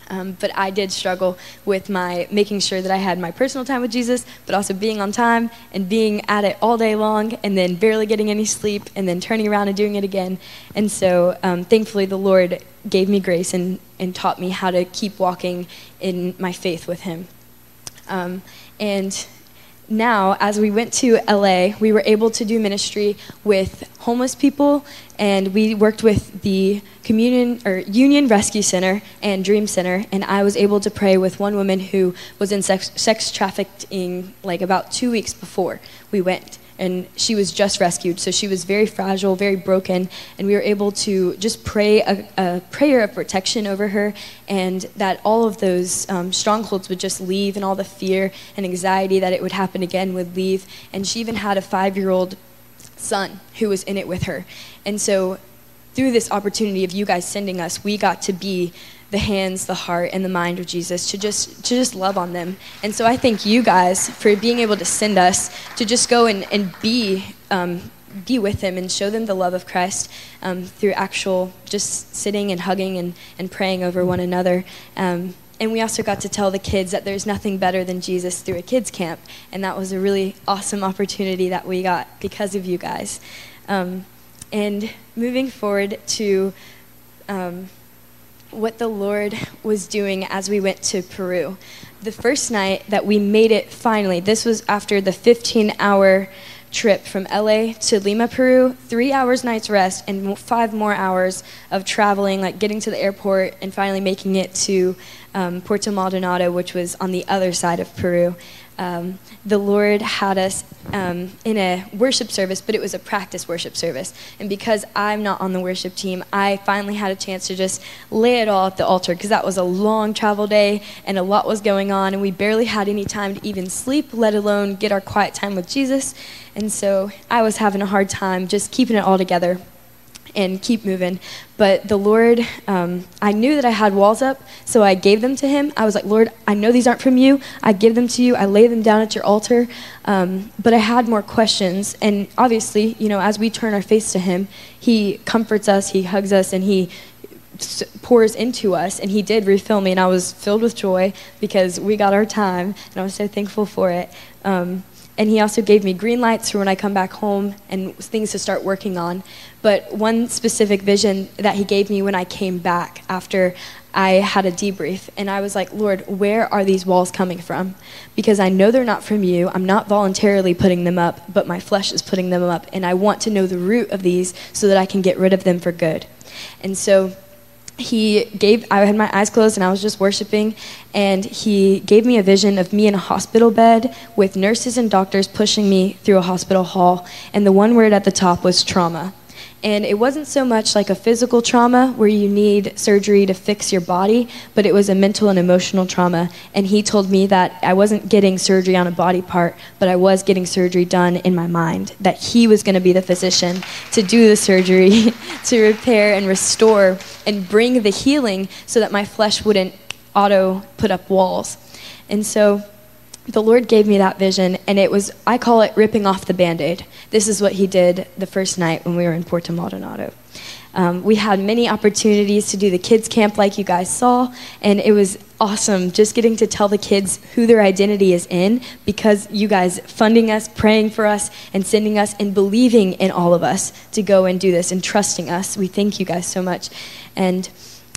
Um, but I did struggle with my making sure that I had my personal time with Jesus, but also being on time and being at it all day long, and then barely getting any sleep, and then turning around and doing it again. And so, um, thankfully, the Lord gave me grace and, and taught me how to keep walking in my faith with Him. Um, and now, as we went to LA, we were able to do ministry with homeless people, and we worked with the Communion or Union Rescue Center and Dream Center, and I was able to pray with one woman who was in sex, sex trafficking like about two weeks before we went and she was just rescued. So she was very fragile, very broken, and we were able to just pray a, a prayer of protection over her, and that all of those um, strongholds would just leave, and all the fear and anxiety that it would happen again would leave. And she even had a five year old son who was in it with her. And so, through this opportunity of you guys sending us, we got to be the hands, the heart, and the mind of Jesus to just to just love on them. And so I thank you guys for being able to send us to just go and, and be um, be with them and show them the love of Christ um, through actual just sitting and hugging and, and praying over one another. Um, and we also got to tell the kids that there's nothing better than Jesus through a kids camp, and that was a really awesome opportunity that we got because of you guys. Um, and moving forward to um, what the Lord was doing as we went to Peru. The first night that we made it finally, this was after the 15 hour trip from LA to Lima, Peru, three hours night's rest, and five more hours of traveling, like getting to the airport and finally making it to um, Puerto Maldonado, which was on the other side of Peru um, the Lord had us um, in a worship service, but it was a practice worship service. And because I'm not on the worship team, I finally had a chance to just lay it all at the altar because that was a long travel day and a lot was going on, and we barely had any time to even sleep, let alone get our quiet time with Jesus. And so I was having a hard time just keeping it all together and keep moving. But the Lord, um, I knew that I had walls up, so I gave them to Him. I was like, Lord, I know these aren't from you. I give them to you. I lay them down at your altar. Um, but I had more questions. And obviously, you know, as we turn our face to Him, He comforts us, He hugs us, and He pours into us and he did refill me and i was filled with joy because we got our time and i was so thankful for it um, and he also gave me green lights for when I come back home and things to start working on. But one specific vision that he gave me when I came back after I had a debrief, and I was like, Lord, where are these walls coming from? Because I know they're not from you. I'm not voluntarily putting them up, but my flesh is putting them up, and I want to know the root of these so that I can get rid of them for good. And so he gave i had my eyes closed and i was just worshiping and he gave me a vision of me in a hospital bed with nurses and doctors pushing me through a hospital hall and the one word at the top was trauma and it wasn't so much like a physical trauma where you need surgery to fix your body, but it was a mental and emotional trauma. And he told me that I wasn't getting surgery on a body part, but I was getting surgery done in my mind. That he was going to be the physician to do the surgery, [laughs] to repair and restore and bring the healing so that my flesh wouldn't auto put up walls. And so the Lord gave me that vision, and it was, I call it ripping off the band aid. This is what He did the first night when we were in Puerto Maldonado. Um, we had many opportunities to do the kids' camp, like you guys saw, and it was awesome just getting to tell the kids who their identity is in because you guys funding us, praying for us, and sending us and believing in all of us to go and do this and trusting us. We thank you guys so much. And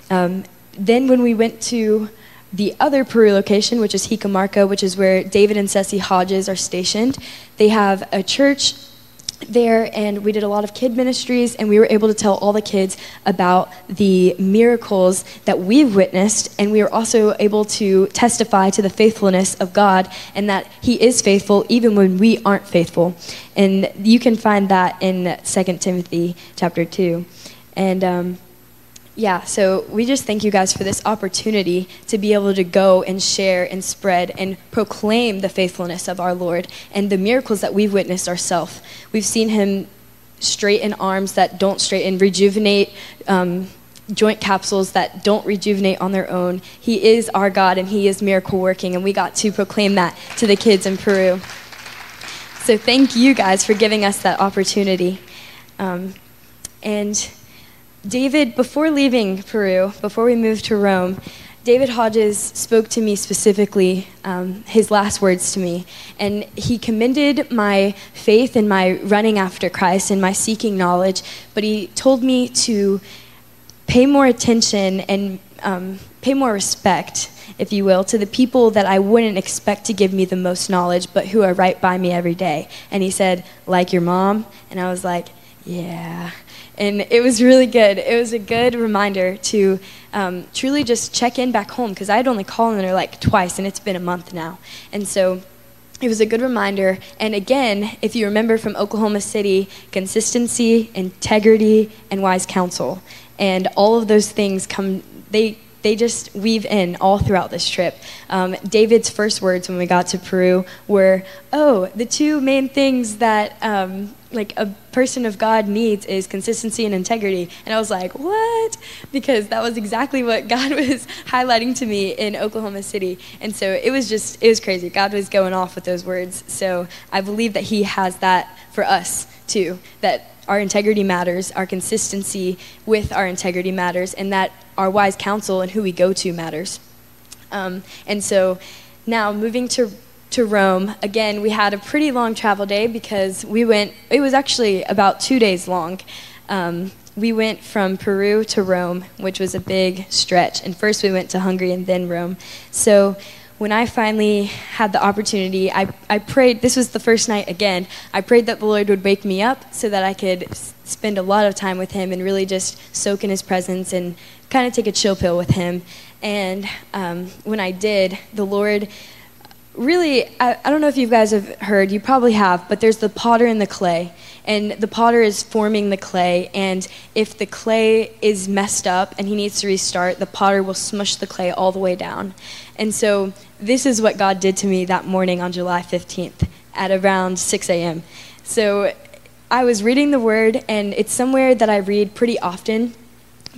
um, then when we went to the other Peru location, which is Jicamarca, which is where David and Ceci Hodges are stationed, they have a church there and we did a lot of kid ministries and we were able to tell all the kids about the miracles that we've witnessed and we were also able to testify to the faithfulness of god and that he is faithful even when we aren't faithful. And you can find that in 2 timothy chapter 2 and um, yeah, so we just thank you guys for this opportunity to be able to go and share and spread and proclaim the faithfulness of our Lord and the miracles that we've witnessed ourselves. We've seen him straighten arms that don't straighten, rejuvenate um, joint capsules that don't rejuvenate on their own. He is our God and He is miracle working, and we got to proclaim that to the kids in Peru. So thank you guys for giving us that opportunity. Um, and David, before leaving Peru, before we moved to Rome, David Hodges spoke to me specifically, um, his last words to me, and he commended my faith and my running after Christ and my seeking knowledge, but he told me to pay more attention and um, pay more respect, if you will, to the people that I wouldn't expect to give me the most knowledge, but who are right by me every day. And he said, like your mom, and I was like, yeah and it was really good. It was a good reminder to um, truly just check in back home because I'd only called on her like twice, and it's been a month now. And so it was a good reminder. And again, if you remember from Oklahoma City, consistency, integrity, and wise counsel. And all of those things come, they, they just weave in all throughout this trip. Um, David's first words when we got to Peru were, "Oh, the two main things that um, like a person of God needs is consistency and integrity. And I was like, what? Because that was exactly what [laughs] God was highlighting to me in Oklahoma City. And so it was just, it was crazy. God was going off with those words. So I believe that He has that for us too, that our integrity matters, our consistency with our integrity matters, and that our wise counsel and who we go to matters. Um, and so now moving to to Rome, again, we had a pretty long travel day because we went, it was actually about two days long. Um, we went from Peru to Rome, which was a big stretch. And first we went to Hungary and then Rome. So when I finally had the opportunity, I, I prayed, this was the first night again, I prayed that the Lord would wake me up so that I could spend a lot of time with Him and really just soak in His presence and kind of take a chill pill with Him. And um, when I did, the Lord really, I, I don't know if you guys have heard, you probably have, but there's the potter and the clay. And the potter is forming the clay and if the clay is messed up and he needs to restart the potter will smush the clay all the way down. And so this is what god did to me that morning on july 15th at around 6 a.m so i was reading the word and it's somewhere that i read pretty often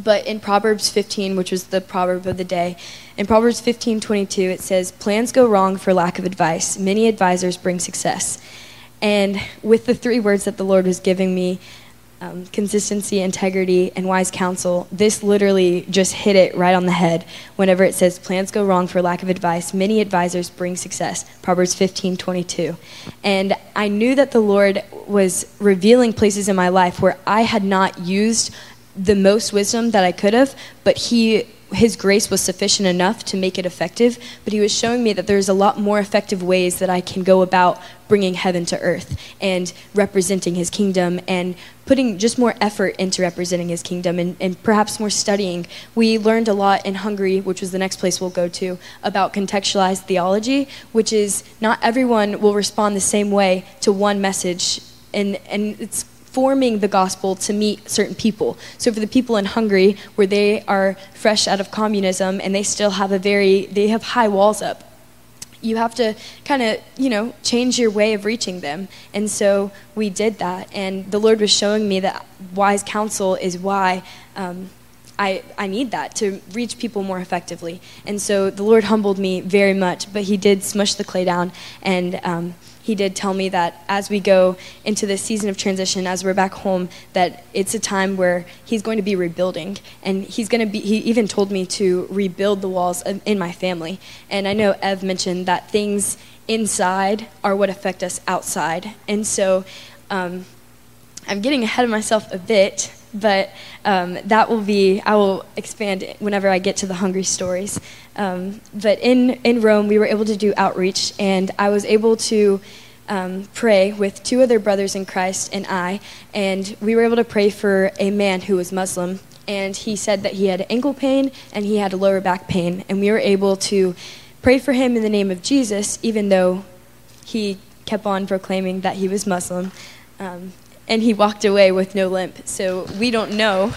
but in proverbs 15 which was the proverb of the day in proverbs 15:22 it says plans go wrong for lack of advice many advisors bring success and with the three words that the Lord was giving me, um, consistency, integrity, and wise counsel, this literally just hit it right on the head whenever it says plans go wrong for lack of advice. Many advisors bring success. Proverbs 15 22. And I knew that the Lord was revealing places in my life where I had not used the most wisdom that I could have, but He his grace was sufficient enough to make it effective, but he was showing me that there's a lot more effective ways that I can go about bringing heaven to earth and representing his kingdom and putting just more effort into representing his kingdom and, and perhaps more studying. We learned a lot in Hungary, which was the next place we'll go to, about contextualized theology, which is not everyone will respond the same way to one message. And, and it's forming the gospel to meet certain people. So for the people in Hungary, where they are fresh out of communism and they still have a very, they have high walls up. You have to kind of, you know, change your way of reaching them. And so we did that. And the Lord was showing me that wise counsel is why um, I, I need that to reach people more effectively. And so the Lord humbled me very much, but He did smush the clay down. And um, he did tell me that as we go into this season of transition, as we're back home, that it's a time where he's going to be rebuilding. And he's going to be, he even told me to rebuild the walls in my family. And I know Ev mentioned that things inside are what affect us outside. And so um, I'm getting ahead of myself a bit but um, that will be i will expand whenever i get to the Hungary stories. Um, but in, in rome we were able to do outreach and i was able to um, pray with two other brothers in christ and i and we were able to pray for a man who was muslim and he said that he had ankle pain and he had lower back pain and we were able to pray for him in the name of jesus even though he kept on proclaiming that he was muslim. Um, and he walked away with no limp. So we don't know,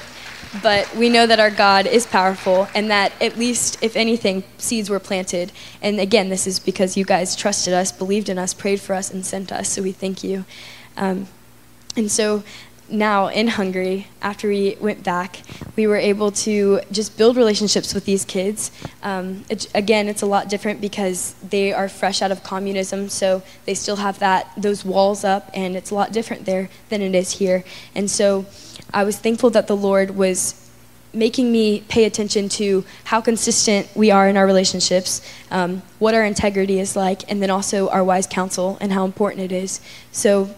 but we know that our God is powerful and that at least, if anything, seeds were planted. And again, this is because you guys trusted us, believed in us, prayed for us, and sent us. So we thank you. Um, and so now in Hungary, after we went back, we were able to just build relationships with these kids. Um, it, again, it's a lot different because they are fresh out of communism, so they still have that those walls up, and it's a lot different there than it is here. And so, I was thankful that the Lord was making me pay attention to how consistent we are in our relationships, um, what our integrity is like, and then also our wise counsel and how important it is. So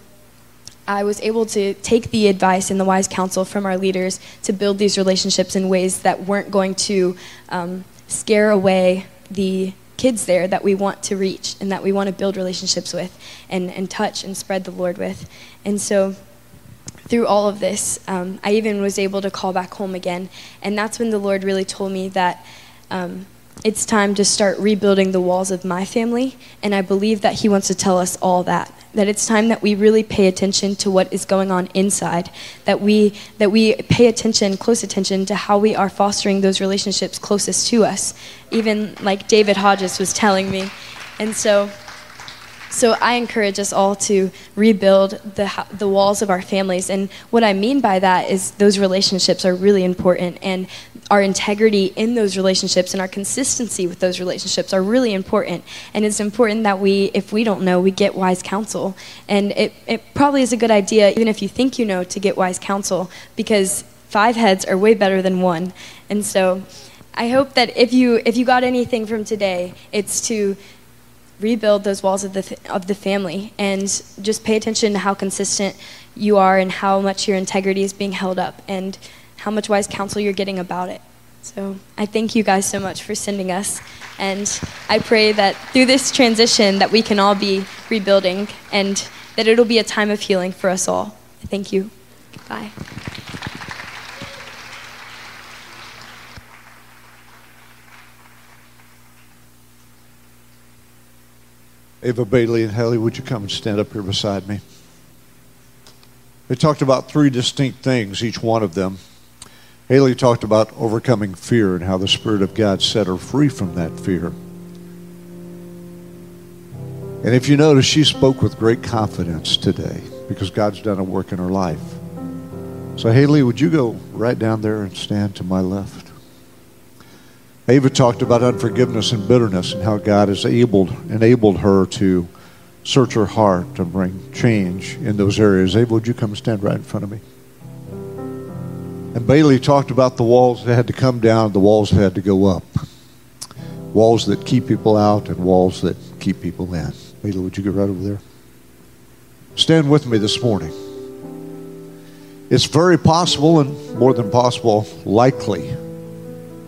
I was able to take the advice and the wise counsel from our leaders to build these relationships in ways that weren't going to um, scare away the kids there that we want to reach and that we want to build relationships with and, and touch and spread the Lord with. And so through all of this, um, I even was able to call back home again. And that's when the Lord really told me that. Um, it's time to start rebuilding the walls of my family, and I believe that He wants to tell us all that that it's time that we really pay attention to what is going on inside that we that we pay attention close attention to how we are fostering those relationships closest to us even like david hodges was telling me and so so I encourage us all to rebuild the, the walls of our families. And what I mean by that is those relationships are really important. And our integrity in those relationships and our consistency with those relationships are really important. And it's important that we, if we don't know, we get wise counsel. And it, it probably is a good idea, even if you think you know, to get wise counsel, because five heads are way better than one. And so I hope that if you if you got anything from today, it's to rebuild those walls of the of the family and just pay attention to how consistent you are and how much your integrity is being held up and how much wise counsel you're getting about it. So I thank you guys so much for sending us, and I pray that through this transition that we can all be rebuilding and that it'll be a time of healing for us all. Thank you. Bye. Eva Bailey and Haylee, would you come and stand up here beside me? They talked about three distinct things, each one of them. Haylee talked about overcoming fear and how the Spirit of God set her free from that fear. And if you notice, she spoke with great confidence today because God's done a work in her life. So, Haylee, would you go right down there and stand to my left? Eva talked about unforgiveness and bitterness and how God has enabled, enabled her to search her heart and bring change in those areas. Eva, would you come stand right in front of me? And Bailey talked about the walls that had to come down, the walls that had to go up. Walls that keep people out and walls that keep people in. Bailey, would you get right over there? Stand with me this morning. It's very possible and more than possible, likely,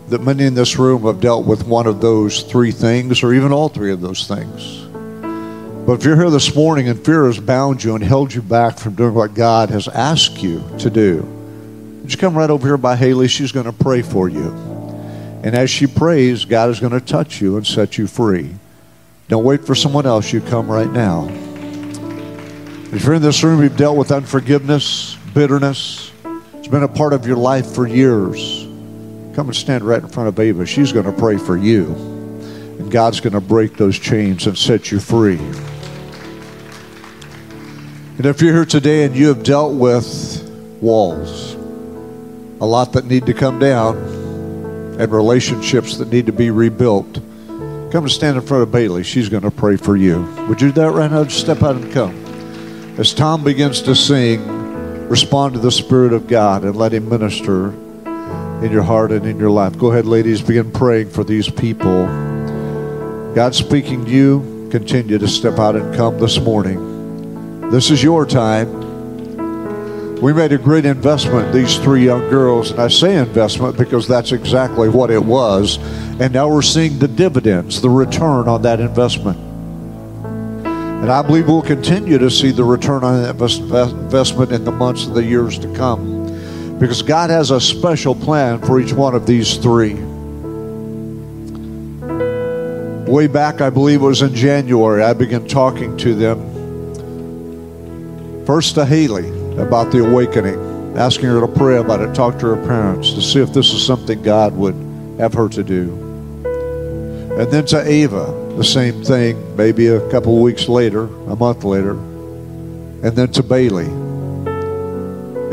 that many in this room have dealt with one of those three things or even all three of those things. But if you're here this morning and fear has bound you and held you back from doing what God has asked you to do, you come right over here by Haylee? She's going to pray for you. And as she prays, God is going to touch you and set you free. Don't wait for someone else. You come right now. If you're in this room, you've dealt with unforgiveness, bitterness. It's been a part of your life for years. Come and stand right in front of Eva. She's going to pray for you. And God's going to break those chains and set you free. And if you're here today and you have dealt with walls, a lot that need to come down, and relationships that need to be rebuilt, come and stand in front of Bailey. She's going to pray for you. Would you do that right now? Just step out and come. As Tom begins to sing, respond to the Spirit of God and let Him minister in your heart and in your life. Go ahead, ladies, begin praying for these people. God speaking to you, continue to step out and come this morning. This is your time. We made a great investment, these three young girls, and I say investment because that's exactly what it was. And now we're seeing the dividends, the return on that investment. And I believe we'll continue to see the return on that investment in the months and the years to come. Because God has a special plan for each one of these three. Way back, I believe it was in January, I began talking to them. First to Haylee about the awakening, asking her to pray about it, talk to her parents to see if this is something God would have her to do. And then to Eva, the same thing, maybe a couple of weeks later, a month later. And then to Bailey.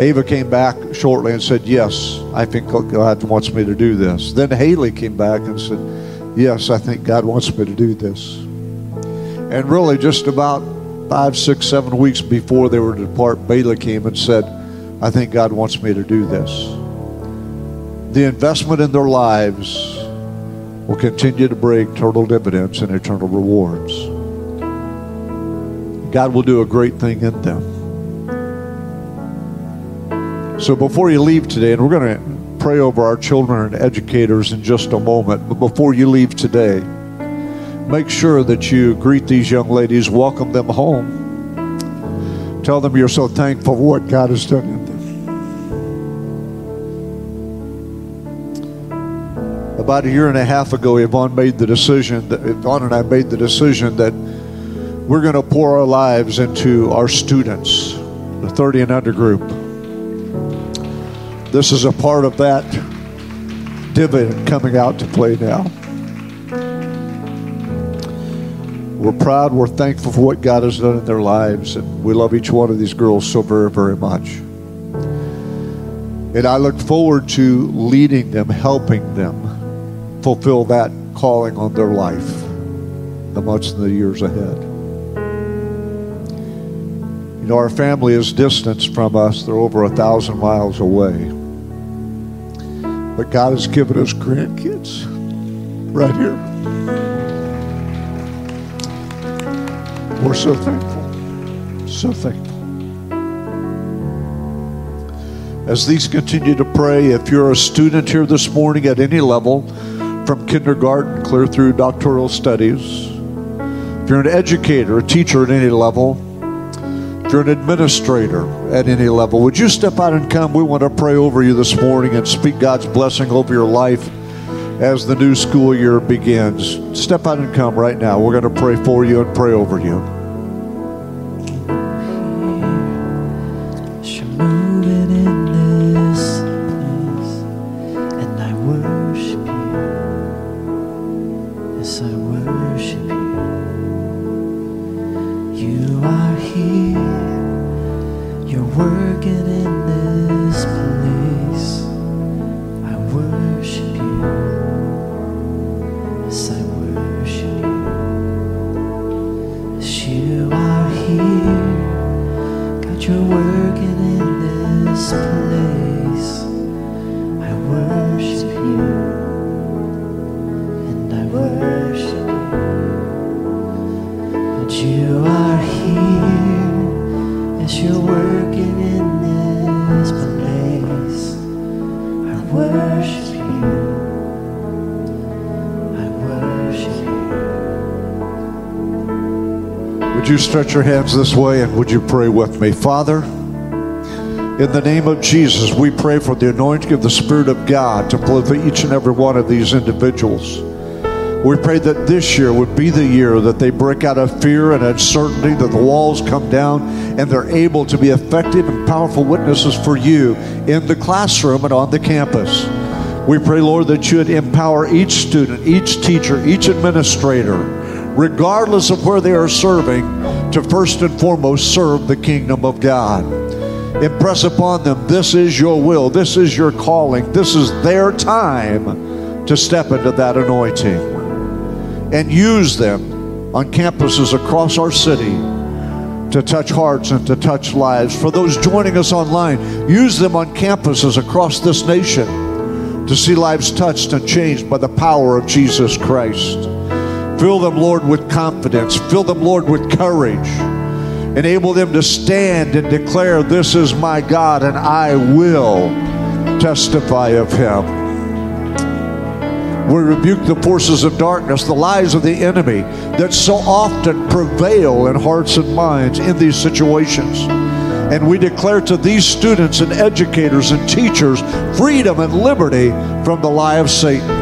Eva came back shortly and said, Yes, I think God wants me to do this. Then Haylee came back and said, Yes, I think God wants me to do this. And really, just about five, six, seven weeks before they were to depart, Bailey came and said, I think God wants me to do this. The investment in their lives will continue to bring eternal dividends and eternal rewards. God will do a great thing in them. So before you leave today, and we're going to pray over our children and educators in just a moment, but before you leave today, make sure that you greet these young ladies, welcome them home. Tell them you're so thankful for what God has done in them. About a year and a half ago, Yvonne made the decision that Yvonne and I made the decision that we're going to pour our lives into our students, the 30 and under group. This is a part of that dividend coming out to play now. We're proud, we're thankful for what God has done in their lives, and we love each one of these girls so very, very much. And I look forward to leading them, helping them fulfill that calling on their life the months and the years ahead. You know, our family is distanced from us. They're over a thousand miles away. But God has given us grandkids right here. We're so thankful. So thankful. As these continue to pray, if you're a student here this morning at any level, from kindergarten clear through doctoral studies, if you're an educator, a teacher at any level, if you're an administrator at any level, would you step out and come? We want to pray over you this morning and speak God's blessing over your life as the new school year begins. Step out and come right now. We're going to pray for you and pray over you. Stretch your hands this way and would you pray with me? Father, in the name of Jesus, we pray for the anointing of the Spirit of God to flow through each and every one of these individuals. We pray that this year would be the year that they break out of fear and uncertainty, that the walls come down, and they're able to be effective and powerful witnesses for you in the classroom and on the campus. We pray, Lord, that you would empower each student, each teacher, each administrator, regardless of where they are serving, to first and foremost serve the kingdom of God. Impress upon them this is your will, this is your calling, this is their time to step into that anointing. And use them on campuses across our city to touch hearts and to touch lives. For those joining us online, use them on campuses across this nation to see lives touched and changed by the power of Jesus Christ. Fill them, Lord, with confidence. Fill them, Lord, with courage. Enable them to stand and declare, This is my God, and I will testify of him. We rebuke the forces of darkness, the lies of the enemy that so often prevail in hearts and minds in these situations. And we declare to these students and educators and teachers freedom and liberty from the lie of Satan.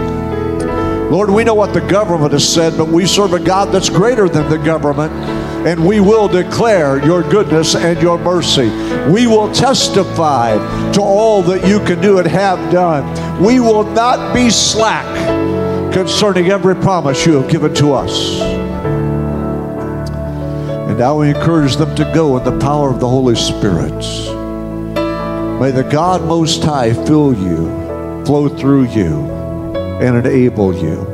Lord, we know what the government has said, but we serve a God that's greater than the government, and we will declare your goodness and your mercy. We will testify to all that you can do and have done. We will not be slack concerning every promise you have given to us. And now we encourage them to go in the power of the Holy Spirit. May the God Most High fill you, flow through you and enable you.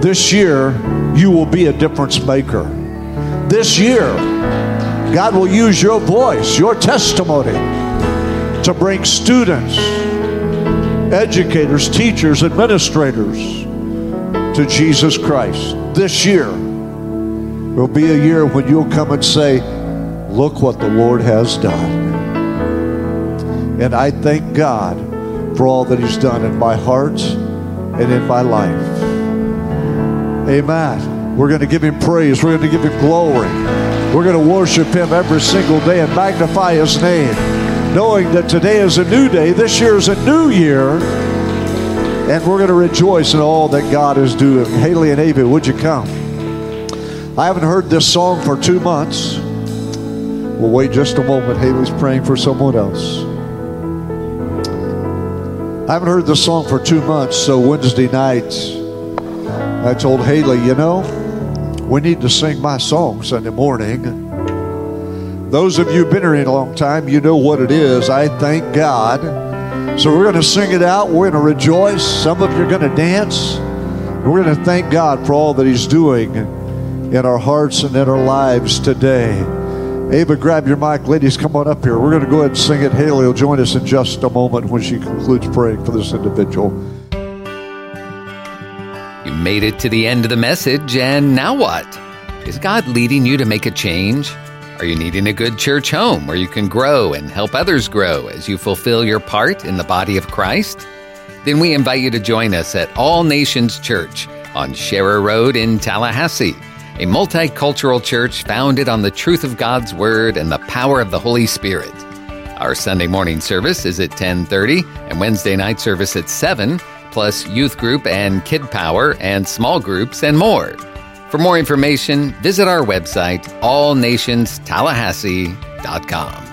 This year, you will be a difference maker. This year, God will use your voice, your testimony, to bring students, educators, teachers, administrators to Jesus Christ. This year will be a year when you'll come and say, Look what the Lord has done. And I thank God for all that He's done in my heart and in my life. Amen. We're going to give Him praise. We're going to give Him glory. We're going to worship Him every single day and magnify His name, knowing that today is a new day. This year is a new year. And we're going to rejoice in all that God is doing. Haylee and Eva, would you come? I haven't heard this song for two months. We'll wait just a moment. Haylee's praying for someone else. I haven't heard this song for two months, so Wednesday night, I told Haylee, you know, we need to sing my song Sunday morning. Those of you who've been here a long time, you know what it is. I thank God. So we're going to sing it out. We're going to rejoice. Some of you are going to dance. We're going to thank God for all that He's doing in our hearts and in our lives today. Eva, grab your mic. Ladies, come on up here. We're going to go ahead and sing it. Haylee will join us in just a moment when she concludes praying for this individual. You made it to the end of the message, and now what? Is God leading you to make a change? Are you needing a good church home where you can grow and help others grow as you fulfill your part in the body of Christ? Then we invite you to join us at All Nations Church on Sharer Road in Tallahassee, a multicultural church founded on the truth of God's Word and the power of the Holy Spirit. Our Sunday morning service is at 10:30 and Wednesday night service at 7, plus youth group and kid power and small groups and more. For more information, visit our website allnationstallahassee.com.